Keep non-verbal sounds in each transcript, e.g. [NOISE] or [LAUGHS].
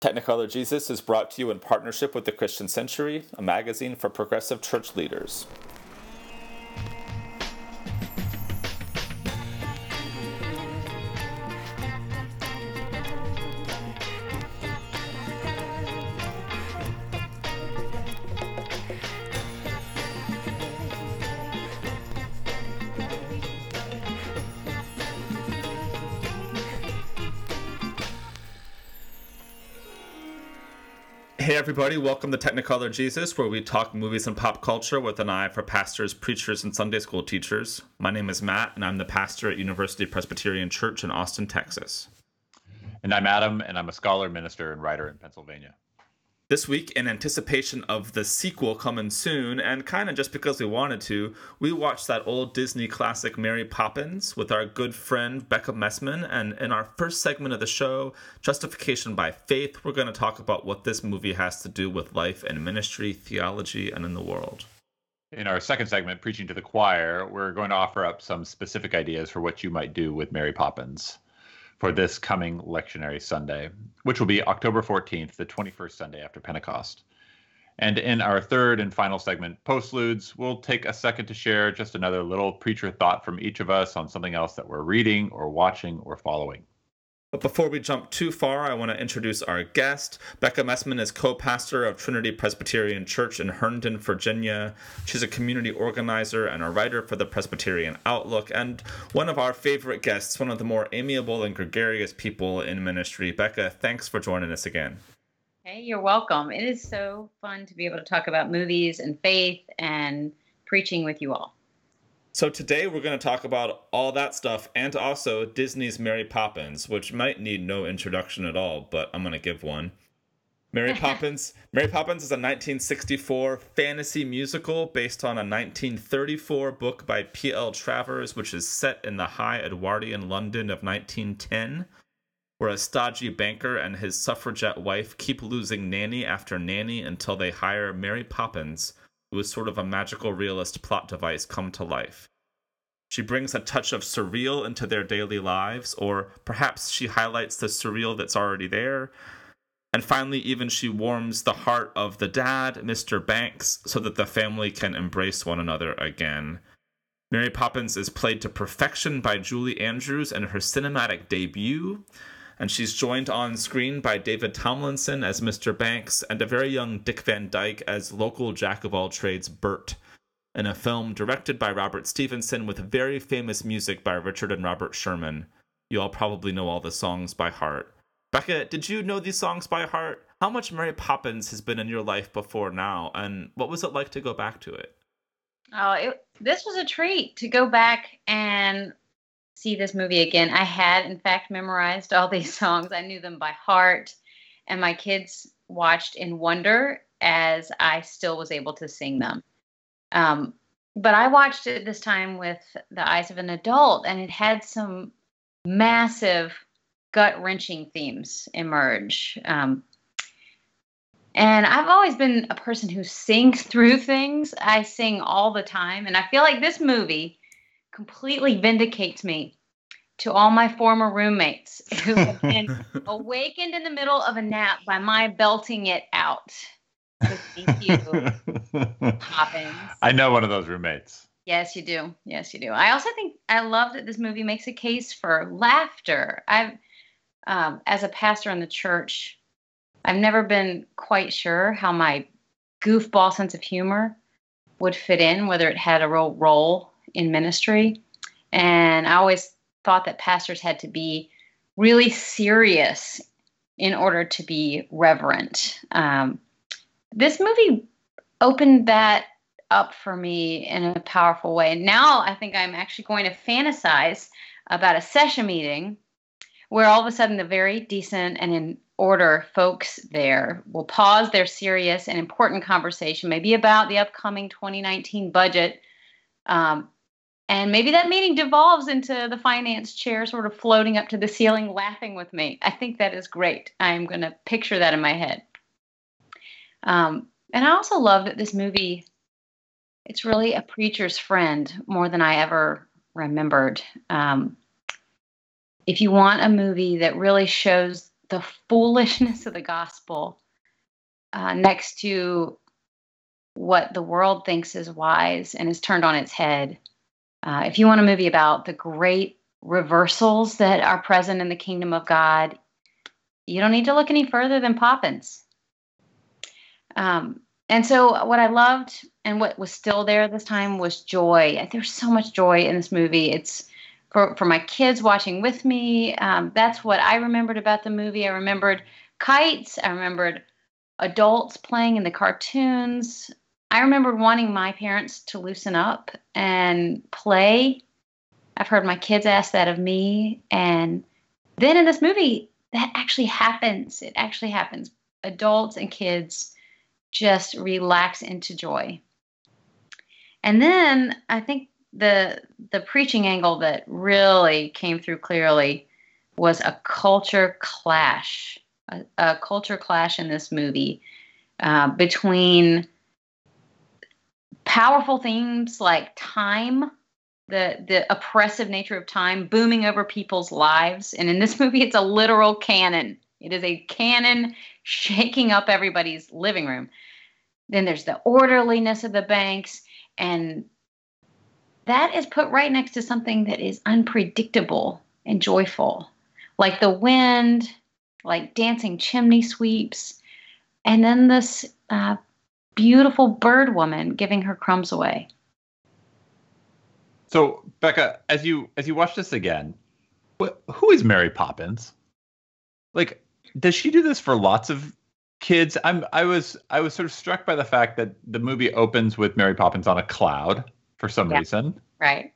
Technicolor Jesus is brought to you in partnership with the Christian Century, a magazine for progressive church leaders. Everybody, welcome to Technicolor Jesus, where we talk movies and pop culture with an eye for pastors, preachers, and Sunday school teachers. My name is Matt, and I'm the pastor at University Presbyterian Church in Austin, Texas. And I'm Adam, and I'm a scholar, minister, and writer in Pennsylvania. This week, in anticipation of the sequel coming soon, and kind of just because we wanted to, we watched that old Disney classic Mary Poppins with our good friend Becca Messman. And in our first segment of the show, Justification by Faith, we're going to talk about what this movie has to do with life and ministry, theology, and in the world. In our second segment, Preaching to the Choir, we're going to offer up some specific ideas for what you might do with Mary Poppins for this coming lectionary Sunday, which will be October 14th, the 21st Sunday after Pentecost. And in our third and final segment, Postludes, we'll take a second to share just another little preacher thought from each of us on something else that we're reading or watching or following. But before we jump too far, I want to introduce our guest. Becca Messman is co pastor of Trinity Presbyterian Church in Herndon, Virginia. She's a community organizer and a writer for the Presbyterian Outlook, and one of our favorite guests, one of the more amiable and gregarious people in ministry. Becca, thanks for joining us again. Hey, you're welcome. It is so fun to be able to talk about movies and faith and preaching with you all. So today we're going to talk about all that stuff and also Disney's Mary Poppins, which might need no introduction at all, but I'm going to give one. Mary [LAUGHS] Poppins. Mary Poppins is a 1964 fantasy musical based on a 1934 book by P.L. Travers, which is set in the high Edwardian London of 1910, where a stodgy banker and his suffragette wife keep losing nanny after nanny until they hire Mary Poppins, who is sort of a magical realist plot device come to life. She brings a touch of surreal into their daily lives, or perhaps she highlights the surreal that's already there. And finally, even she warms the heart of the dad, Mr. Banks, so that the family can embrace one another again. Mary Poppins is played to perfection by Julie Andrews in her cinematic debut, and she's joined on screen by David Tomlinson as Mr. Banks and a very young Dick Van Dyke as local jack of all trades Bert, in a film directed by Robert Stevenson with very famous music by Richard and Robert Sherman. You all probably know all the songs by heart. Becca, did you know these songs by heart? How much Mary Poppins has been in your life before now, and what was it like to go back to it? Oh, it, this was a treat to go back and see this movie again. I had, in fact, memorized all these [LAUGHS] songs. I knew them by heart, and my kids watched in wonder as I still was able to sing them. Um, but I watched it this time with the eyes of an adult, and it had some massive, gut wrenching themes emerge. Um, and I've always been a person who sings through things. I sing all the time. And I feel like this movie completely vindicates me to all my former roommates [LAUGHS] who have been [LAUGHS] awakened in the middle of a nap by my belting it out. So thank you, Poppins. I know one of those roommates. Yes, you do. Yes, you do. I also think I love that this movie makes a case for laughter. I've, um, as a pastor in the church, I've never been quite sure how my goofball sense of humor would fit in, whether it had a real role in ministry. And I always thought that pastors had to be really serious in order to be reverent. Um, this movie opened that up for me in a powerful way. Now I think I'm actually going to fantasize about a session meeting where all of a sudden the very decent and in order folks there will pause their serious and important conversation, maybe about the upcoming 2019 budget, um, and maybe that meeting devolves into the finance chair sort of floating up to the ceiling, laughing with me. I think that is great. I'm going to picture that in my head. Um, and I also love that this movie, it's really a preacher's friend more than I ever remembered. Um, if you want a movie that really shows the foolishness of the gospel uh, next to what the world thinks is wise and is turned on its head. Uh, if you want a movie about the great reversals that are present in the kingdom of God, you don't need to look any further than Poppins. Um, and so, what I loved and what was still there this time was joy. There's so much joy in this movie. It's for, for my kids watching with me. Um, that's what I remembered about the movie. I remembered kites. I remembered adults playing in the cartoons. I remembered wanting my parents to loosen up and play. I've heard my kids ask that of me. And then in this movie, that actually happens. It actually happens. Adults and kids just relax into joy. And then I think the the preaching angle that really came through clearly was a culture clash, a, a culture clash in this movie uh, between powerful themes like time, the the oppressive nature of time booming over people's lives, and in this [LAUGHS] movie, it's a literal cannon. It is a cannon shaking up everybody's living room. Then there's the orderliness of the banks and that is put right next to something that is unpredictable and joyful, like the wind, like dancing chimney sweeps, and then this uh, beautiful bird woman giving her crumbs away. So, Becca, as you as you watch this again, who is Mary Poppins? Like, does she do this for lots of kids? I'm I was I was sort of struck by the fact that the movie opens with Mary Poppins on a cloud for some Yeah. reason. Right.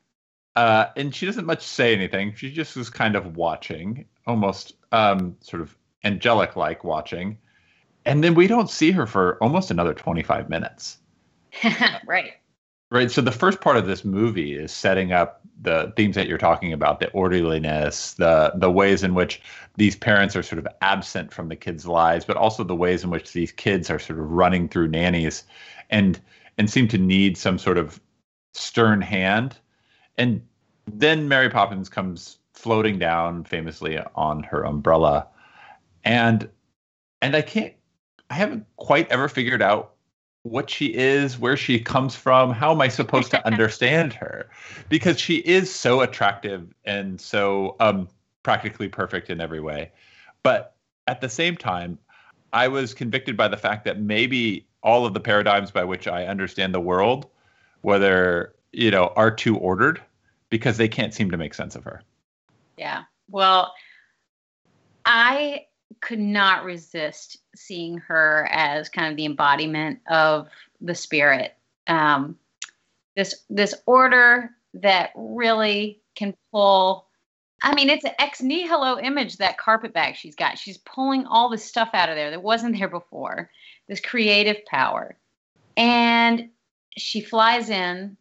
Uh, and she doesn't much say anything. She just is kind of watching, almost um, sort of angelic like watching. And then we don't see her for almost another 25 minutes. [LAUGHS] right. Right. So the first part of this movie is setting up the themes that you're talking about, the orderliness, the the ways in which these parents are sort of absent from the kids' lives, but also the ways in which these kids are sort of running through nannies and and seem to need some sort of stern hand. And then Mary Poppins comes floating down famously on her umbrella. And and I can't I haven't quite ever figured out what she is, where she comes from, how am I supposed to [LAUGHS] understand her? Because she is so attractive and so um, practically perfect in every way. But at the same time, I was convicted by the fact that maybe all of the paradigms by which I understand the world, whether you know, are too ordered because they can't seem to make sense of her. Yeah. Well, I could not resist seeing her as kind of the embodiment of the spirit. Um, this this order that really can pull. I mean, it's an ex nihilo image that carpet bag she's got. She's pulling all this stuff out of there that wasn't there before. This creative power, and she flies in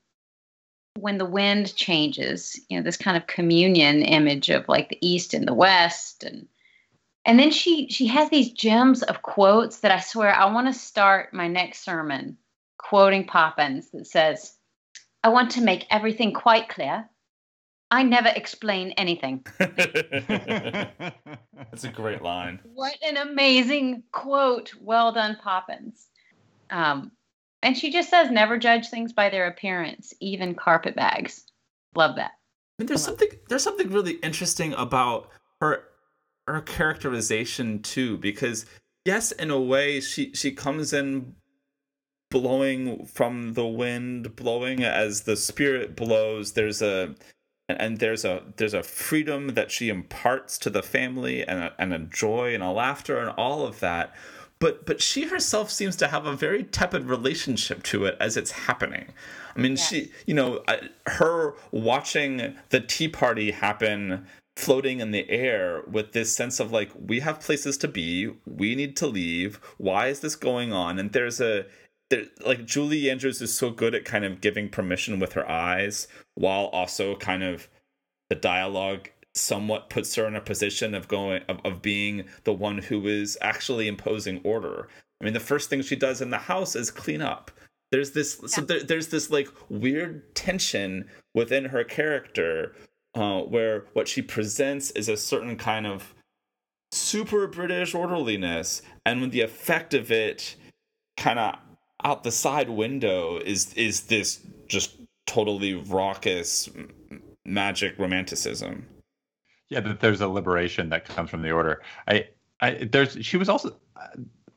when the wind changes. You know, this kind of communion image of like the east and the west, and and then she she has these gems of quotes that I swear I want to start my next sermon quoting Poppins that says, "I want to make everything quite clear. I never explain anything." [LAUGHS] [LAUGHS] That's a great line. What an amazing quote! Well done, Poppins. Um, and she just says, "Never judge things by their appearance, even carpet bags." Love that. I mean, there's something there's something really interesting about her her characterization too, because yes, in a way, she she comes in blowing from the wind, blowing as the spirit blows. There's a and there's a there's a freedom that she imparts to the family and a, and a joy and a laughter and all of that but but she herself seems to have a very tepid relationship to it as it's happening i mean Yes. she you know her watching the tea party happen floating in the air with this sense of like we have places to be we need to leave why is this going on and there's a there, like Julie Andrews is so good at kind of giving permission with her eyes while also kind of the dialogue somewhat puts her in a position of going of, of being the one who is actually imposing order. I mean the first thing she does in the house is clean up. There's this so there, there's this like weird tension within her character uh, where what she presents is a certain kind of super British orderliness, and when the effect of it kind of out the side window is is this just totally raucous magic romanticism. Yeah, that there's a liberation that comes from the order. I, I there's she was also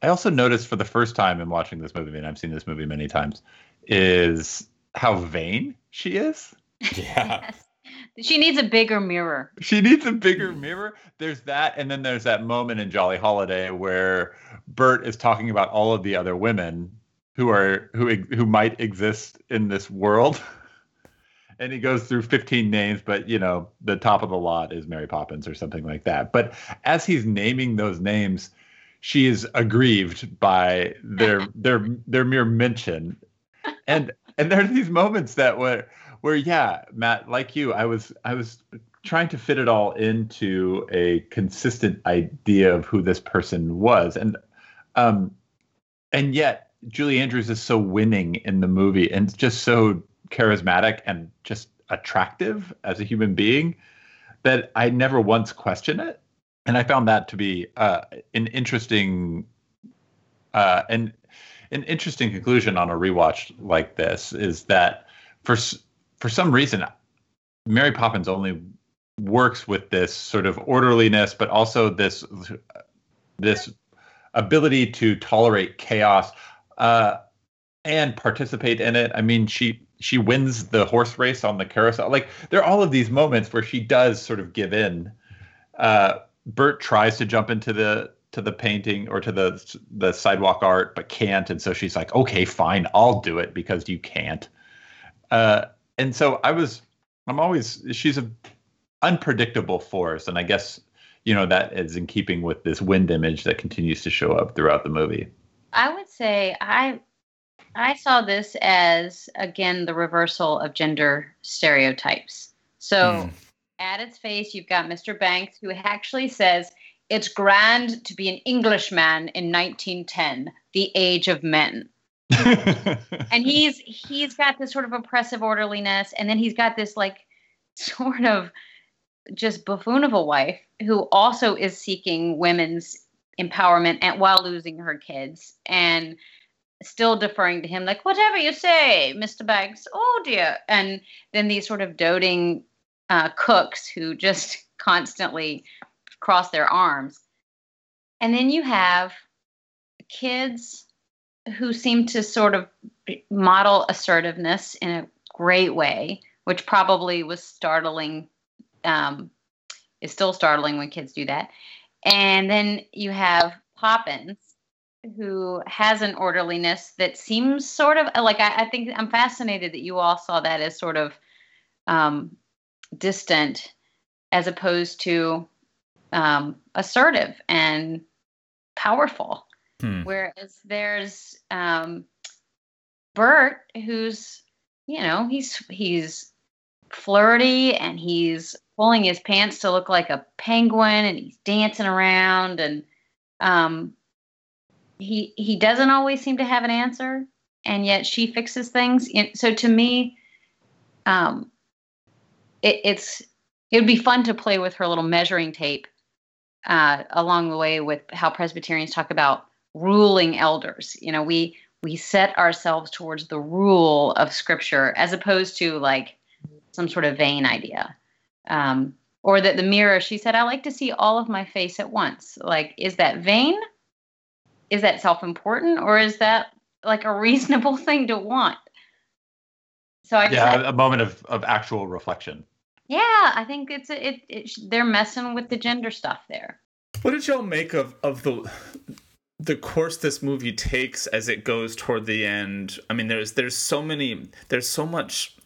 I also noticed for the first time in watching this movie, and I've seen this movie many times, is how vain she is. [LAUGHS] Yeah. Yes. She needs a bigger mirror. She needs a bigger mirror. There's that, and then there's that moment in Jolly Holiday where Bert is talking about all of the other women who are who who might exist in this world. [LAUGHS] And he goes through 15 names, but you know, the top of the lot is Mary Poppins or something like that. But as he's naming those names, she is aggrieved by their [LAUGHS] their their mere mention. And and there are these moments that were where yeah matt like you i was i was trying to fit it all into a consistent idea of who this person was. And um and yet julie andrews is so winning in the movie and just so charismatic and just attractive as a human being that i never once questioned it. And i found that to be uh, an interesting uh, and an interesting conclusion on a rewatch like this is that for for some reason, Mary Poppins only works with this sort of orderliness, but also this this ability to tolerate chaos uh, and participate in it. I mean, she she wins the horse race on the carousel. Like there are all of these moments where she does sort of give in. Uh, Bert tries to jump into the to the painting or to the the sidewalk art, but can't, and so she's like, "Okay, fine, I'll do it because you can't." Uh, and so I was, I'm always, she's a unpredictable force, and I guess you know that is in keeping with this wind image that continues to show up throughout the movie. I would say I I saw this as again the reversal of gender stereotypes. So mm. at its face, you've got Mr. Banks who actually says it's grand to be an Englishman in 1910, the age of men. [LAUGHS] and he's he's got this sort of oppressive orderliness, and then he's got this like [LAUGHS] sort of just buffoon of a wife who also is seeking women's empowerment and while losing her kids and still deferring to him like whatever you say mr banks. Oh dear. And then these sort of doting uh, cooks who just [LAUGHS] constantly cross their arms. And then you have kids who seem to sort of model assertiveness in a great way, which probably was startling, um, is still startling when kids do that. And then you have Poppins, who has an orderliness that seems sort of like I, I think I'm fascinated that you all saw that as sort of um, distant as opposed to um, assertive and powerful. Hmm. Whereas there's um, Bert, who's you know he's he's flirty and he's pulling his pants to look like a penguin and he's dancing around and um, he he doesn't always seem to have an answer and yet she fixes things. So to me, um, it, it's it would be fun to play with her little measuring tape uh, along the way with how Presbyterians talk about ruling elders. You know, we we set ourselves towards the rule of Scripture as opposed to like some sort of vain idea. Um, or that the mirror, she said, I like to see all of my face at once. Like, is that vain? Is that self important? Or is that like a [LAUGHS] reasonable thing to want? So I yeah, a moment of, of actual reflection. Yeah, I think it's it, it. They're messing with the gender stuff there. What did y'all make of of the the course this movie takes as it goes toward the end i mean there's there's so many there's so much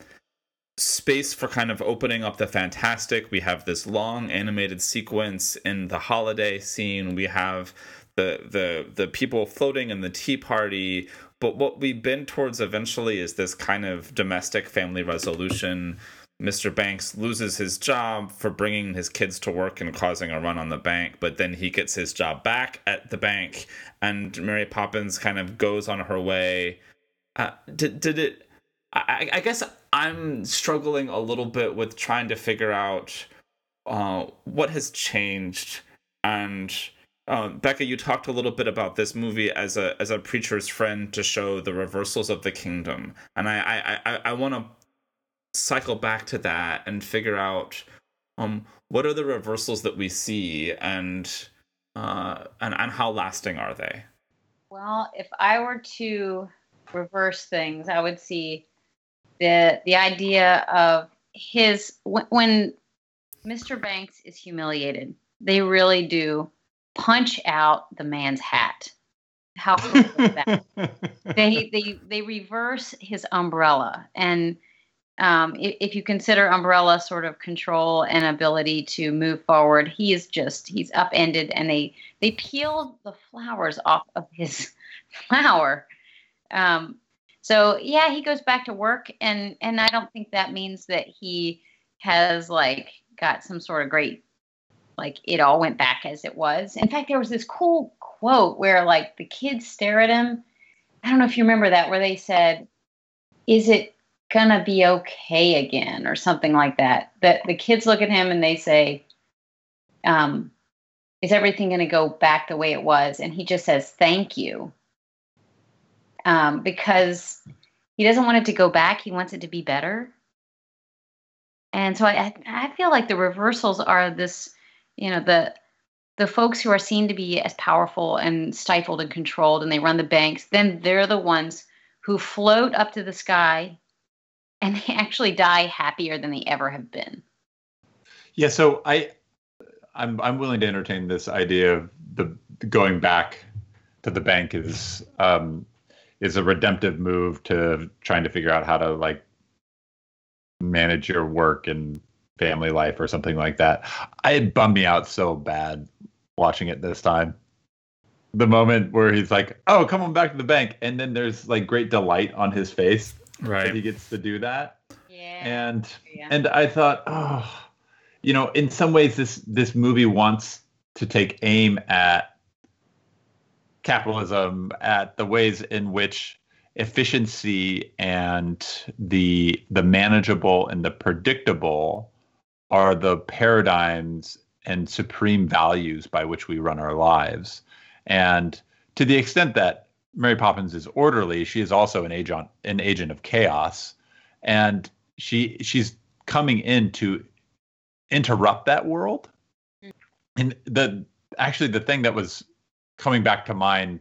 space for kind of opening up the fantastic. We have this long animated sequence in the holiday scene. We have the the the people floating in the tea party. But what we bend towards eventually is this kind of domestic family resolution Mr. Banks loses his job for bringing his kids to work and causing a run on the bank, but then he gets his job back at the bank, and Mary Poppins kind of goes on her way. Uh, did did it? I, I guess I'm struggling a little bit with trying to figure out uh, what has changed and um, Becca, you talked a little bit about this movie as a as a preacher's friend to show the reversals of the kingdom, and I I I, I want to cycle back to that and figure out um what are the reversals that we see and uh and and how lasting are they? Well, if I were to reverse things, I would see the the idea of his when, when Mr. Banks is humiliated, they really do punch out the man's hat. How cool is that? [LAUGHS] they they they reverse his umbrella, and um, if, if, you consider umbrella sort of control and ability to move forward, he is just he's upended, and they they peeled the flowers off of his [LAUGHS] flower. Um, so yeah, he goes back to work, and and I don't think that means that he has like got some sort of great like it all went back as it was. In fact, there was this cool quote where like the kids stare at him. I don't know if you remember that, where they said, "Is it gonna be okay again?" or something like that. That the kids look at him and they say, um, "Is everything gonna go back the way it was?" And he just says, "Thank you," um, because he doesn't want it to go back. He wants it to be better. And so I, I feel like the reversals are this you know the the folks who are seen to be as powerful and stifled and controlled and they run the banks then they're the ones who float up to the sky and they actually die happier than they ever have been yeah so i i'm i'm willing to entertain this idea of the going back to the bank is um is a redemptive move to trying to figure out how to like manage your work and family life or something like that. I had bummed me out so bad watching it this time. The moment where he's like, "Oh, come on back to the bank," and then there's like great delight on his face right that he gets to do that. Yeah. And yeah. and I thought, oh, you know, in some ways this this movie wants to take aim at capitalism, at the ways in which efficiency and the the manageable and the predictable are the paradigms and supreme values by which we run our lives. And to the extent that Mary Poppins is orderly, she is also an agent an agent of chaos. And she she's coming in to interrupt that world. Mm-hmm. And the actually the thing that was coming back to mind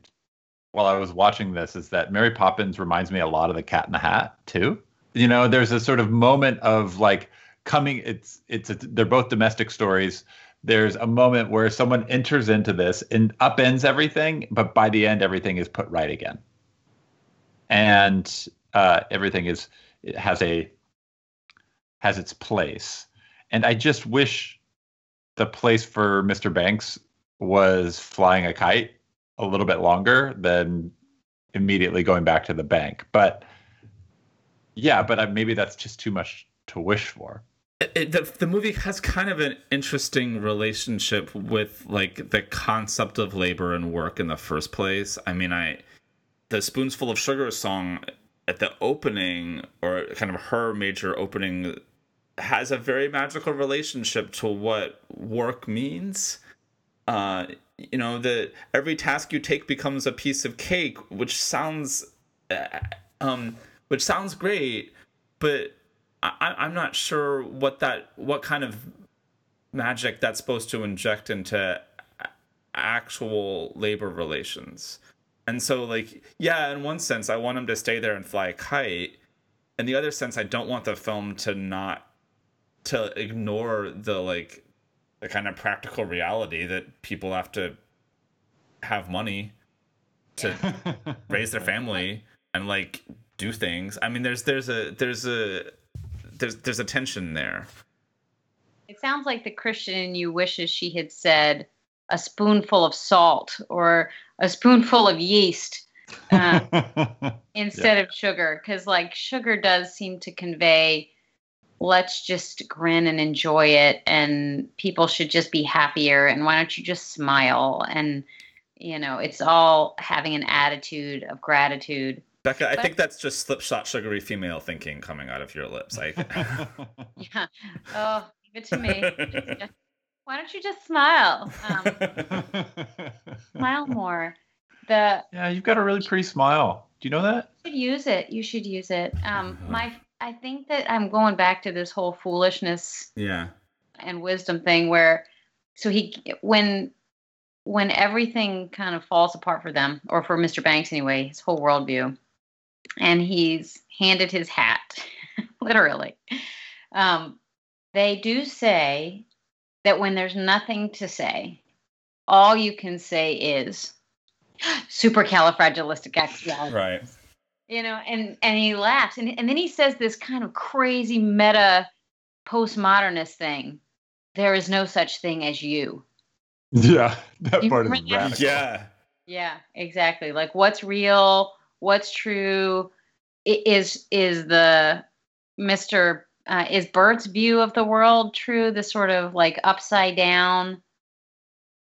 while I was watching this is that Mary Poppins reminds me a lot of the Cat in the Hat too. You know, there's a sort of moment of like coming it's it's a, they're both domestic stories there's a moment where someone enters into this and upends everything but by the end everything is put right again. And uh, everything is it has a has its place. And i just wish the place for mr banks was flying a kite a little bit longer than immediately going back to the bank. But yeah but uh, maybe that's just too much to wish for it, the, the movie has kind of an interesting relationship with like the concept of labor and work in the first place. I mean, I the spoonsful of sugar song at the opening or kind of her major opening has a very magical relationship to what work means. Uh, you know, that every task you take becomes a piece of cake, which sounds, uh, um, which sounds great, but I, I'm not sure what that what kind of magic that's supposed to inject into actual labor relations. And so, like, yeah, in one sense, I want him to stay there and fly a kite. In the other sense, I don't want the film to not to ignore the like the kind of practical reality that people have to have money to [LAUGHS] raise their family and like do things. I mean, there's there's a there's a there's there's a tension there. It sounds like the Christian in you wishes she had said a spoonful of salt or a spoonful of yeast [LAUGHS] uh, instead yeah. of sugar, because like sugar does seem to convey let's just grin and enjoy it and people should just be happier and why don't you just smile and you know it's all having an attitude of gratitude Becca, I think that's just slipshot sugary female thinking coming out of your lips. I... [LAUGHS] yeah. Oh, give it to me. [LAUGHS] Why don't you just smile? Um, smile [LAUGHS] more. The yeah, you've got a really pretty smile. Do you know that? You should use it. You should use it. Um, my, I think that I'm going back to this whole foolishness yeah. and wisdom thing where, so he when when everything kind of falls apart for them, or for Mr. Banks anyway, his whole worldview, and he's handed his hat, [LAUGHS] literally. Um, they do say that when there's nothing to say, all you can say is [GASPS] supercalifragilisticexpialidocious. Right. You know, and and he laughs, and and then he says this kind of crazy meta postmodernist thing. There is no such thing as you. Yeah, that You part is radical. Yeah. Yeah, exactly. Like what's real, what's true is is the Mr. Uh, is Bert's view of the world true? The sort of like upside down,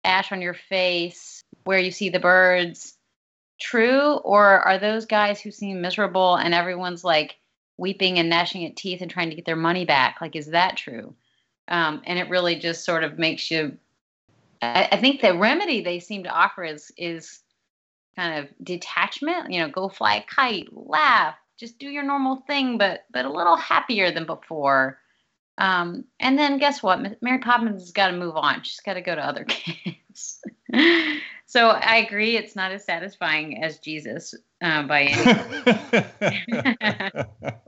ash on your face, where you see the birds, true? Or are those guys who seem miserable and everyone's like weeping and gnashing at teeth and trying to get their money back? Like, is that true? Um, and it really just sort of makes you I, I think the remedy they seem to offer is is kind of detachment. You know, go fly a kite, laugh, just do your normal thing, but but a little happier than before. Um, and then guess what? Mary Poppins has got to move on. She's got to go to other [LAUGHS] kids. so I agree, it's not as satisfying as Jesus uh, by any.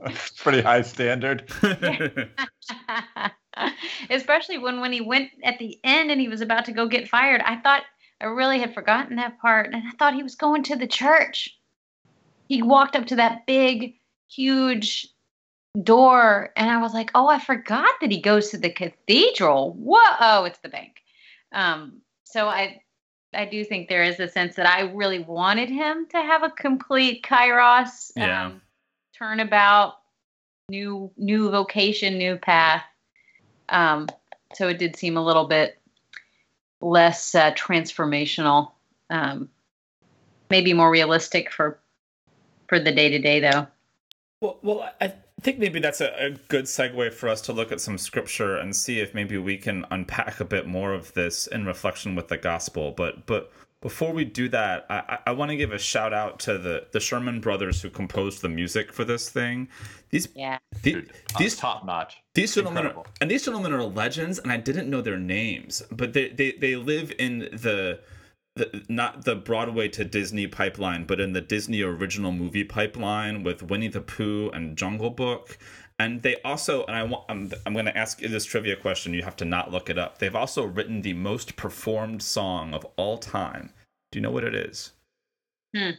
[LAUGHS] Pretty high standard. [LAUGHS] Especially when when he went at the end and he was about to go get fired. I thought I really had forgotten that part, and I thought he was going to the church. He walked up to that big, huge door, and I was like, "Oh, I forgot that he goes to the cathedral." Whoa! Oh, it's the bank. Um, so I, I do think there is a sense that I really wanted him to have a complete kairos Yeah. um, turnabout, new new vocation, new path. Um, so it did seem a little bit less uh, transformational, um, maybe more realistic for for the day to day, though. Well, well, I think maybe that's a, a good segue for us to look at some scripture and see if maybe we can unpack a bit more of this in reflection with the gospel. But but before we do that, I, I- I want to give a shout out to the the Sherman brothers who composed the music for this thing. These Yeah. the- Dude, these top notch. these gentlemen, are, and these gentlemen are legends, and I didn't know their names, but they they, they live in the, the not the Broadway to Disney pipeline, but in the Disney original movie pipeline with Winnie the Pooh and Jungle Book. And they also, and I want, um, I'm, I'm going to ask you this trivia question. You have to not look it up. They've also written the most performed song of all time. Do you know what it is? Hmm.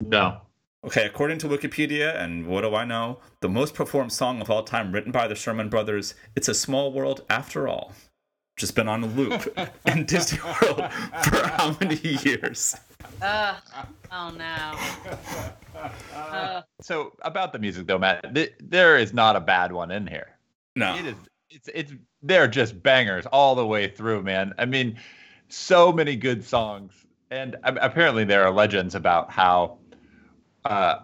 No. Okay, according to Wikipedia, and what do I know? The most performed song of all time written by the Sherman Brothers, It's a Small World After All. Which has been on a loop [LAUGHS] in Disney World for how many years? Ugh. Oh no. [LAUGHS] Ugh. So about the music though, Matt, th- there is not a bad one in here. No. It is. It's it's they're just bangers all the way through, man. I mean, so many good songs, and a- apparently there are legends about how uh,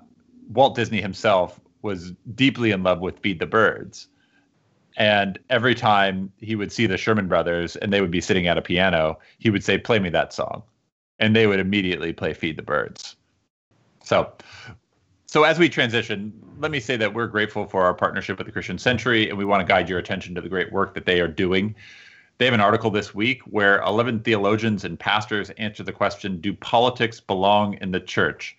Walt Disney himself was deeply in love with Feed the Birds, and every time he would see the Sherman Brothers and they would be sitting at a piano, he would say, "Play me that song," and they would immediately play Feed the Birds. So so as we transition, let me say that we're grateful for our partnership with the Christian Century, and we want to guide your attention to the great work that they are doing. They have an article this week where 11 theologians and pastors answer the question Do politics belong in the church?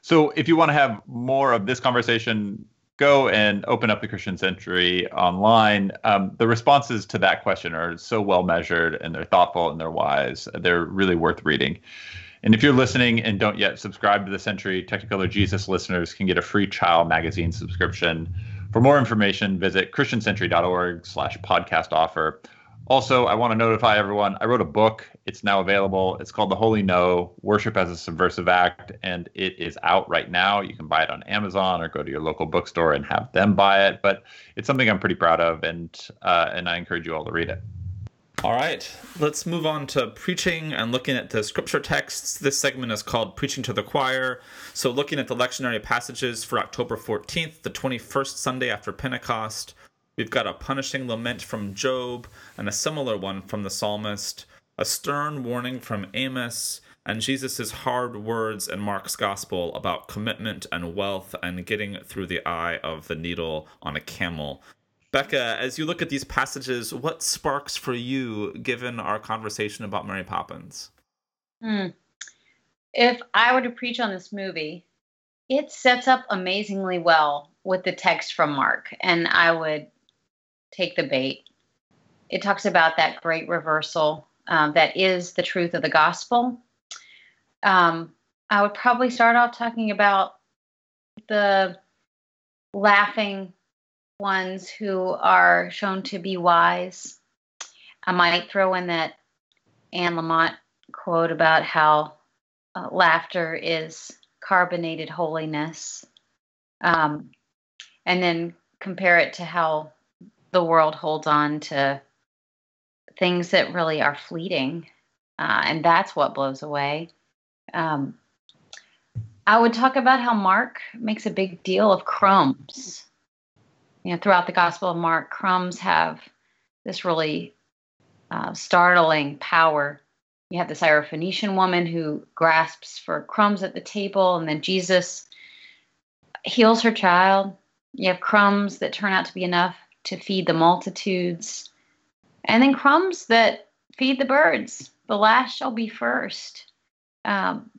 So if you want to have more of this conversation, go and open up the Christian Century online. Um, the responses to that question are so well measured and they're thoughtful and they're wise. They're really worth reading. And if you're listening and don't yet subscribe to the Century, Technicolor Jesus listeners can get a free child magazine subscription. For more information, visit christiancentury.org slash podcast offer. Also, I want to notify everyone, I wrote a book. It's now available. It's called The Holy No, Worship as a Subversive Act, and it is out right now. You can buy it on Amazon or go to your local bookstore and have them buy it. But it's something I'm pretty proud of, and uh, and I encourage you all to read it. All right, let's move on to preaching and looking at the scripture texts. This segment is called Preaching to the Choir. So, looking at the lectionary passages for October 14th, the 21st Sunday after Pentecost, We've got a punishing lament from Job and a similar one from the psalmist, a stern warning from Amos, and Jesus' hard words in Mark's gospel about commitment and wealth and getting through the eye of the needle on a camel. Becca, as you look at these passages, what sparks for you given our conversation about Mary Poppins? Hmm. If I were to preach on this movie, it sets up amazingly well with the text from Mark, and I would take the bait. It talks about that great reversal um, that is the truth of the gospel um, I would probably start off talking about the laughing ones who are shown to be wise. I might throw in that Anne Lamott quote about how uh, laughter is carbonated holiness. Um, and then compare it to how the world holds on to things that really are fleeting. Uh, and that's what blows away. Um, I would talk about how Mark makes a big deal of crumbs. You know, throughout the Gospel of Mark, crumbs have this really uh, startling power. You have the Syrophoenician woman who grasps for crumbs at the table, and then Jesus heals her child. You have crumbs that turn out to be enough to feed the multitudes, and then crumbs that feed the birds. The last shall be first um,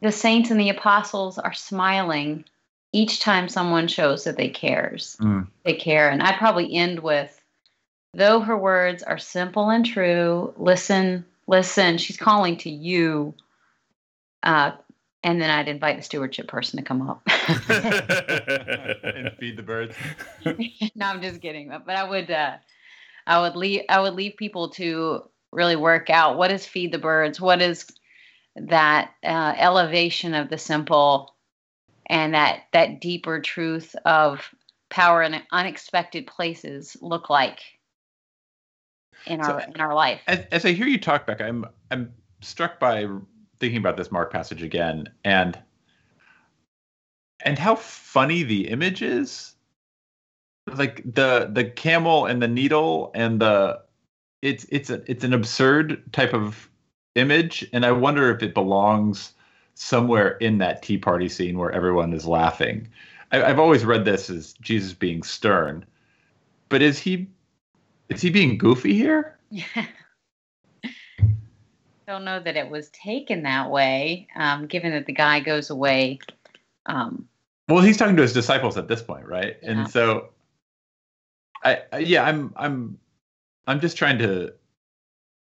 the saints and the apostles are smiling each time someone shows that they cares mm. they care and i'd probably end with though her words are simple and true listen listen she's calling to you uh, and then i'd invite the stewardship person to come up [LAUGHS] and feed the birds [LAUGHS] no i'm just kidding but i would uh, i would leave i would leave people to really work out what is feed the birds what is that uh, elevation of the simple and that that deeper truth of power in unexpected places look like in our so, in our life. As, as I hear you talk, Becca, I'm I'm struck by thinking about this Mark passage again and and how funny the image is. Like the the camel and the needle and the it's it's a it's an absurd type of image, and I wonder if it belongs somewhere in that tea party scene where everyone is laughing. I, have always read this as Jesus being stern, but is he is he being goofy here? Yeah. [LAUGHS] Don't know that it was taken that way, um, given that the guy goes away. Um, well, he's talking to his disciples at this point, right? Yeah. And so, I, I yeah, I'm I'm I'm just trying to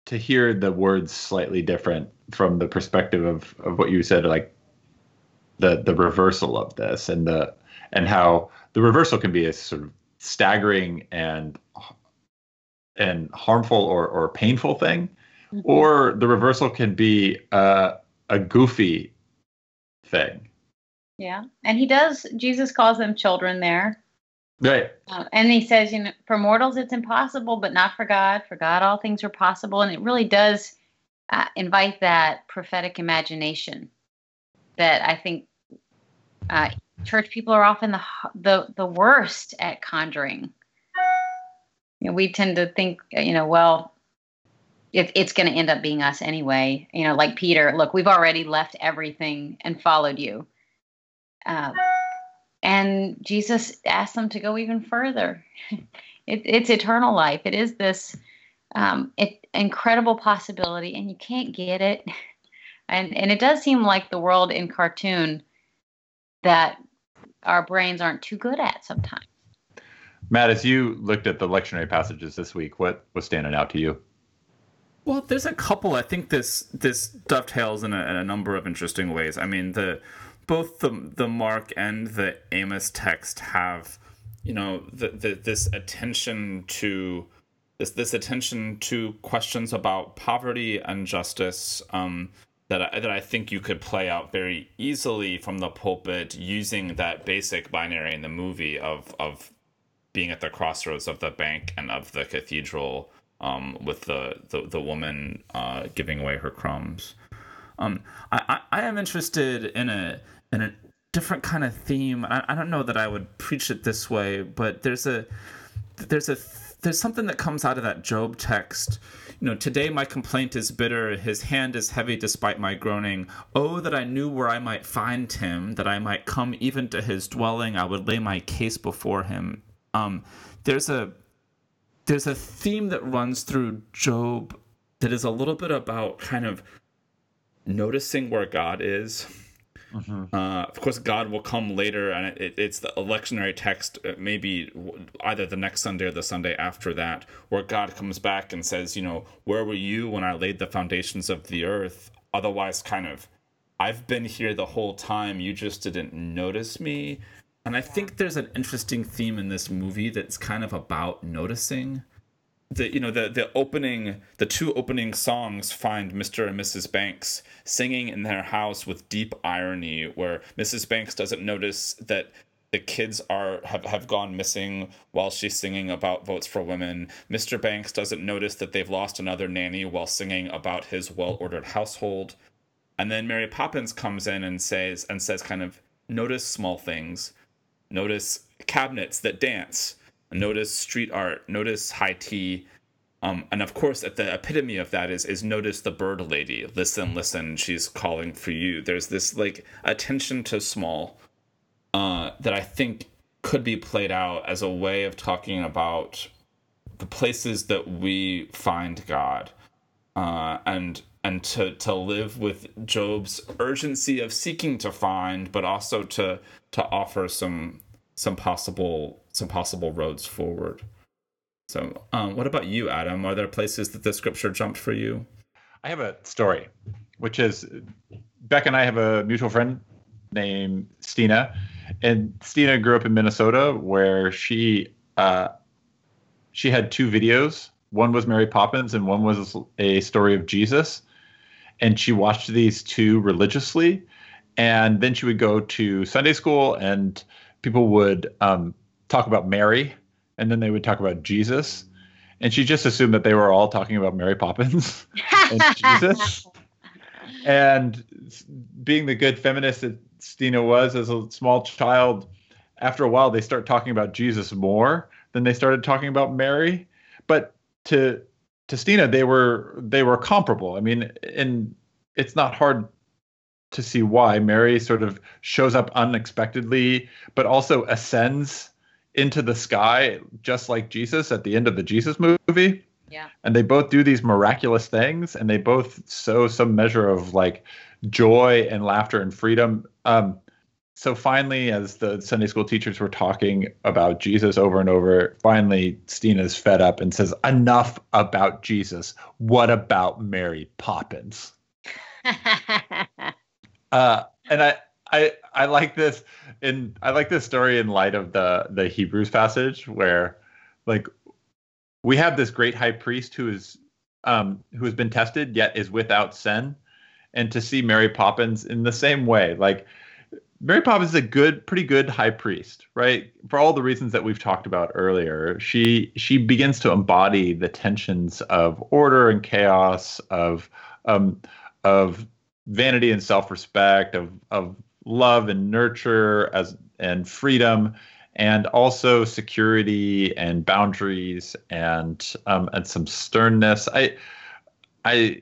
to hear the words slightly different from the perspective of, of what you said, like the the reversal of this and the and how the reversal can be a sort of staggering and and harmful or or painful thing, mm-hmm. or the reversal can be a a goofy thing. Yeah, and he does. Jesus calls them children there. Right. Uh, and he says, you know, for mortals it's impossible, but not for God. For God, all things are possible. And it really does uh, invite that prophetic imagination that I think uh, church people are often the, the the worst at conjuring. You know, we tend to think, you know, well, it, it's going to end up being us anyway. You know, like Peter, look, we've already left everything and followed you. Uh, and Jesus asked them to go even further. [LAUGHS] it, it's eternal life. It is this um, it, incredible possibility, and you can't get it. [LAUGHS] And and it does seem like the world in cartoon that our brains aren't too good at sometimes. Matt, as you looked at the lectionary passages this week, what was standing out to you? Well, there's a couple. I think this this dovetails in a, in a number of interesting ways. I mean, the both the the Mark and the Amos text have, you know, the, the this attention to this this attention to questions about poverty and justice um, that I, that I think you could play out very easily from the pulpit using that basic binary in the movie of of being at the crossroads of the bank and of the cathedral um, with the, the the woman uh, giving away her crumbs. Um, I, I, I am interested in a in a different kind of theme. I, I don't know that I would preach it this way, but there's a there's a there's something that comes out of that Job text. You know, today my complaint is bitter, his hand is heavy despite my groaning. Oh, that I knew where I might find him, that I might come even to his dwelling, I would lay my case before him. Um, there's a there's a theme that runs through Job that is a little bit about kind of noticing where God is Mm-hmm. Uh, of course, God will come later, and it, it's the lectionary text, uh, maybe either the next Sunday or the Sunday after that, where God comes back and says, You know, where were you when I laid the foundations of the earth? Otherwise, kind of, I've been here the whole time, you just didn't notice me. And I think there's an interesting theme in this movie that's kind of about noticing the you know the the opening the two opening songs find Mr. and Mrs. Banks singing in their house with deep irony where Mrs. Banks doesn't notice that the kids are have, have gone missing while she's singing about votes for women. Mr. Banks doesn't notice that they've lost another nanny while singing about his well-ordered household. And then Mary Poppins comes in and says and says kind of notice small things. Notice cabinets that dance notice street art, notice high tea. Um, and of course, at the epitome of that is is notice the bird lady. Listen, listen, she's calling for you. There's this like attention to small uh, that I think could be played out as a way of talking about the places that we find God, uh, and and to to live with Job's urgency of seeking to find, but also to to offer some some possible some possible roads forward. So, um, what about you, Adam? Are there places that the scripture jumped for you? I have a story, which is Beck and I have a mutual friend named Stina, and Stina grew up in Minnesota, where she uh, she had two videos. One was Mary Poppins, and one was a story of Jesus. And she watched these two religiously, and then she would go to Sunday school, and people would um, talk about Mary, and then they would talk about Jesus, and she just assumed that they were all talking about Mary Poppins [LAUGHS] and Jesus. And being the good feminist that Stina was as a small child, after a while they start talking about Jesus more than they started talking about Mary. But to to Stina, they were they were comparable. I mean, and it's not hard to see why Mary sort of shows up unexpectedly, but also ascends into the sky just like Jesus at the end of the Jesus movie. Yeah. And they both do these miraculous things and they both sow some measure of like joy and laughter and freedom. Um, so finally, as the Sunday school teachers were talking about Jesus over and over, finally Stina's fed up and says, Enough about Jesus. What about Mary Poppins? [LAUGHS] uh, and I, I I like this in I like this story in light of the the Hebrews passage where like we have this great high priest who is um who has been tested yet is without sin and to see Mary Poppins in the same way like Mary Poppins is a good pretty good high priest right for all the reasons that we've talked about earlier she she begins to embody the tensions of order and chaos of um of vanity and self-respect of of love and nurture as and freedom and also security and boundaries and um, and some sternness. I I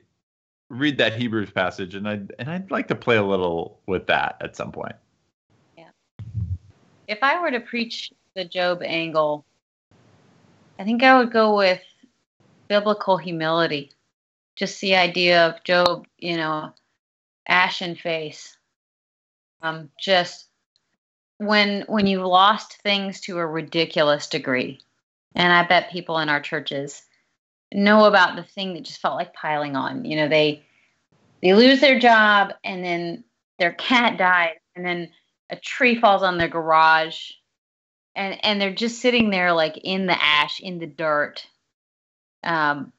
read that Hebrews passage and I and I'd like to play a little with that at some point. If I were to preach the Job angle, I think I would go with biblical humility. Just the idea of Job, you know, ashen face. Um, just when when you've lost things to a ridiculous degree, and I bet people in our churches know about the thing that just felt like piling on. You know, they they lose their job, and then their cat dies, and then a tree falls on their garage, and and they're just sitting there like in the ash, in the dirt, um,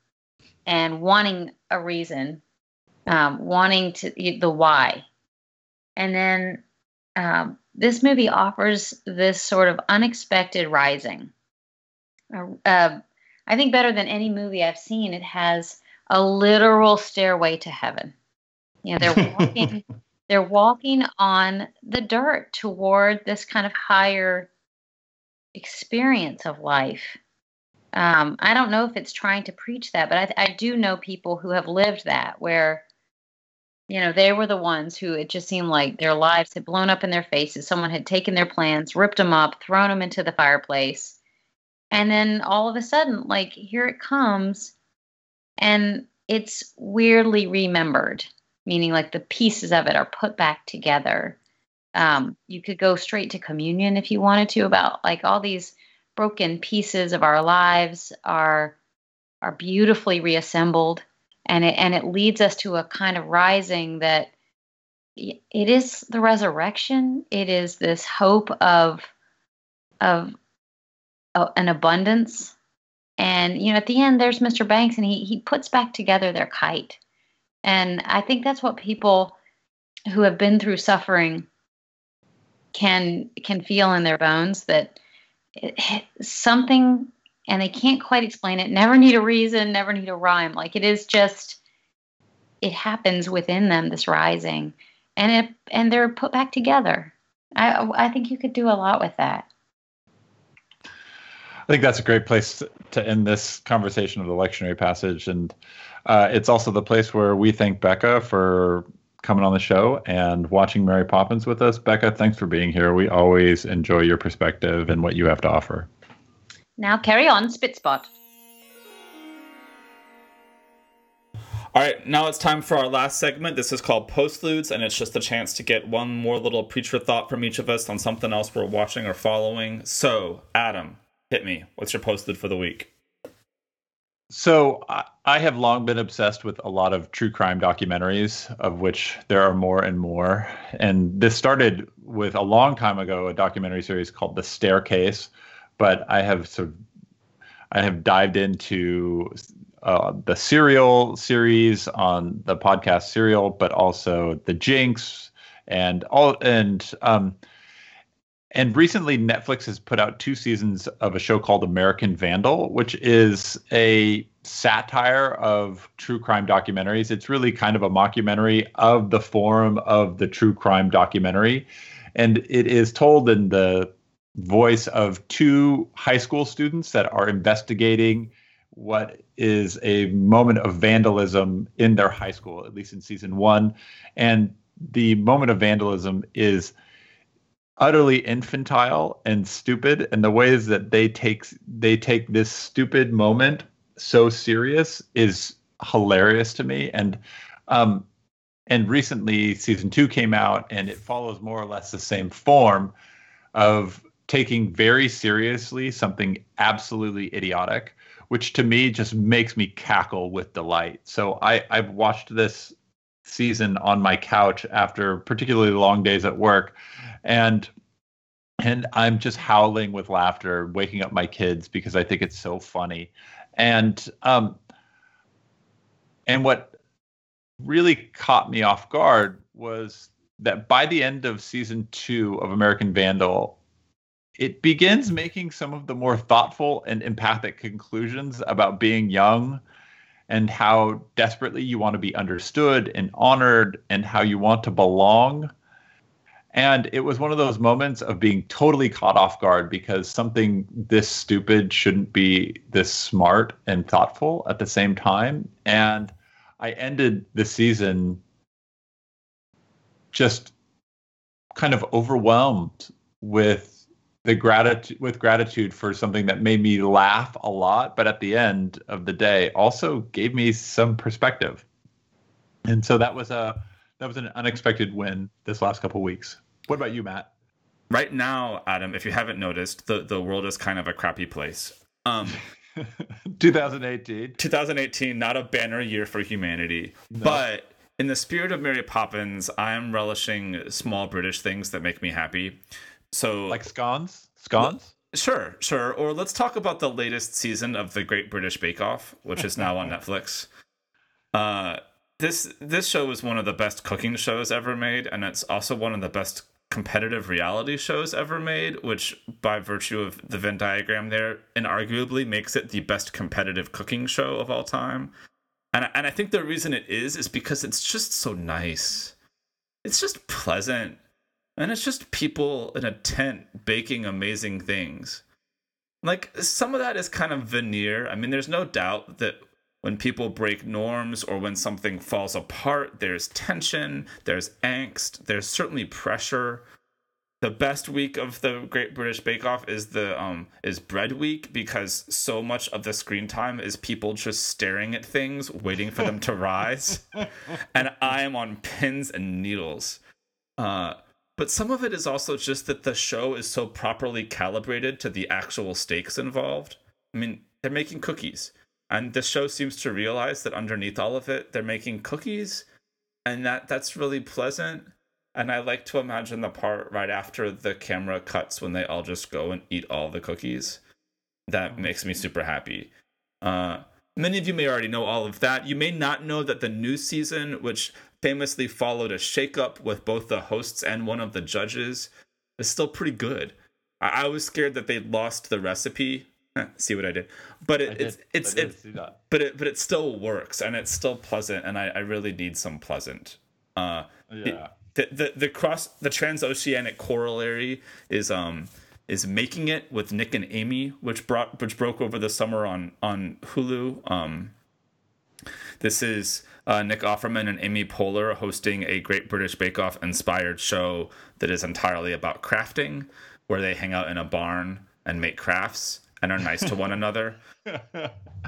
and wanting a reason um, wanting to the why. And then um, this movie offers this sort of unexpected rising. Uh, uh, I think better than any movie I've seen, it has a literal stairway to heaven. You know, they're [LAUGHS] walking, they're walking on the dirt toward this kind of higher experience of life. Um, I don't know if it's trying to preach that, but I, I do know people who have lived that where, you know, they were the ones who it just seemed like their lives had blown up in their faces. Someone had taken their plans, ripped them up, thrown them into the fireplace. And then all of a sudden, like, here it comes. And it's weirdly remembered, meaning like the pieces of it are put back together. Um, you could go straight to communion if you wanted to about like all these broken pieces of our lives are are beautifully reassembled and it and it leads us to a kind of rising that it is the resurrection. It is this hope of of uh, an abundance. And you know at the end there's mr banks and he he puts back together their kite and i think that's what people who have been through suffering can can feel in their bones that it, something and they can't quite explain it never need a reason never need a rhyme. Like it is just it happens within them this rising. And it and they're put back together. I i think you could do a lot with that I think that's a great place to end this conversation of the lectionary passage. And uh, it's also the place where we thank Becca for coming on the show and watching Mary Poppins with us. Becca, thanks for being here. We always enjoy your perspective and what you have to offer. Now carry on, Spitspot. All right, now it's time for our last segment. This is called Postludes, and it's just a chance to get one more little preacher thought from each of us on something else we're watching or following. So, Adam, hit me. What's your postlude for the week? So I, I have long been obsessed with a lot of true crime documentaries, of which there are more and more. And this started with a long time ago, a documentary series called The Staircase. But I have sort of, I have dived into uh, the Serial series on the podcast Serial, but also the Jinx and all and um, and recently, Netflix has put out two seasons of a show called American Vandal, which is a satire of true crime documentaries. It's really kind of a mockumentary of the form of the true crime documentary. And it is told in the voice of two high school students that are investigating what is a moment of vandalism in their high school, at least in season one. And the moment of vandalism is utterly infantile and stupid and the ways that they take they take this stupid moment so serious is hilarious to me. And um and recently season 2 came out and it follows more or less the same form of taking very seriously something absolutely idiotic which to me just makes me cackle with delight. So i i've watched this season on my couch after particularly long days at work and and I'm just howling with laughter, waking up my kids because I think it's so funny. And um and what really caught me off guard was that by the end of season 2 of American Vandal, it begins making some of the more thoughtful and empathic conclusions about being young and how desperately you want to be understood and honored and how you want to belong. And it was one of those moments of being totally caught off guard because something this stupid shouldn't be this smart and thoughtful at the same time. And I ended the season just kind of overwhelmed with the gratitude with gratitude for something that made me laugh a lot but at the end of the day also gave me some perspective. And so that was a that was an unexpected win this last couple weeks. What about you matt? Right now adam if you haven't noticed the the world is kind of a crappy place. Um [LAUGHS] 2018 2018 not a banner year for humanity no. but in the spirit of mary poppins i am relishing small british things that make me happy so like scones, scones. Sure, sure. Or let's talk about the latest season of the Great British Bake Off, which is now on [LAUGHS] Netflix. Uh, this this show is one of the best cooking shows ever made, and it's also one of the best competitive reality shows ever made, which by virtue of the Venn diagram there, inarguably makes it the best competitive cooking show of all time. And and I think the reason it is is because it's just so nice. It's just pleasant and it's just people in a tent baking amazing things. like some of that is kind of veneer. I mean, there's no doubt that when people break norms or when something falls apart, there's tension, there's angst, there's certainly pressure. The best week of the Great British Bake Off is the um is bread week because so much of the screen time is people just staring at things, waiting for them to [LAUGHS] rise. And I am on pins and needles. Uh but some of it is also just that the show is so properly calibrated to the actual stakes involved. I mean, they're making cookies, and the show seems to realize that underneath all of it, they're making cookies, and that that's really pleasant. And I like to imagine the part right after the camera cuts when they all just go and eat all the cookies. That makes me super happy. Uh, many of you may already know all of that. You may not know that the new season, which famously followed a shakeup with both the hosts and one of the judges, is still pretty good. I, I was scared that they'd lost the recipe. See what I did, but it, it's it's it, but it but it still works and it's still pleasant, and I, I really need some pleasant. Uh, yeah. The, the the cross the transoceanic corollary is um is making it with Nick and Amy, which brought which broke over the summer on on Hulu. Um, this is uh, Nick Offerman and Amy Poehler hosting a Great British Bake Off inspired show that is entirely about crafting, where they hang out in a barn and make crafts and are nice to one [LAUGHS] another. [LAUGHS]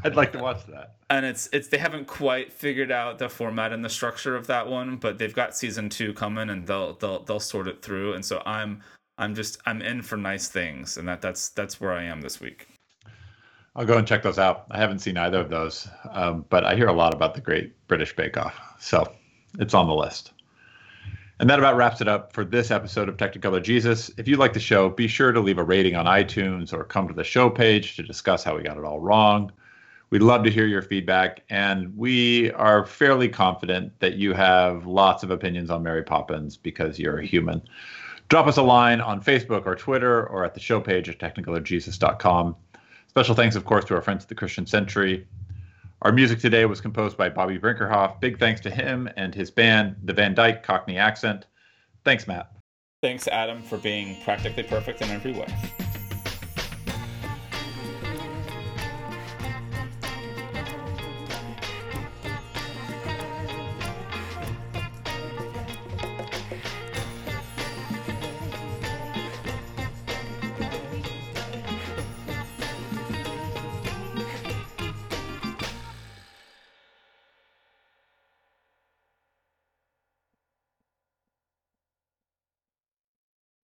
I'd like to watch that. And it's it's they haven't quite figured out the format and the structure of that one, but they've got season two coming and they'll they'll they'll sort it through. And so I'm I'm just I'm in for nice things, and that that's that's where I am this week. I'll go and check those out. I haven't seen either of those, um, but I hear a lot about the Great British Bake Off, so it's on the list. And that about wraps it up for this episode of Technicolor Jesus. If you like the show, be sure to leave a rating on iTunes or come to the show page to discuss how we got it all wrong. We'd love to hear your feedback, and we are fairly confident that you have lots of opinions on Mary Poppins because you're a human. Drop us a line on Facebook or Twitter or at the show page at technicolorjesus.com. Special thanks, of course, to our friends at the Christian Century. Our music today was composed by Bobby Brinkerhoff. Big thanks to him and his band, the Van Dyke Cockney Accent. Thanks, Matt. Thanks, Adam, for being practically perfect in every way.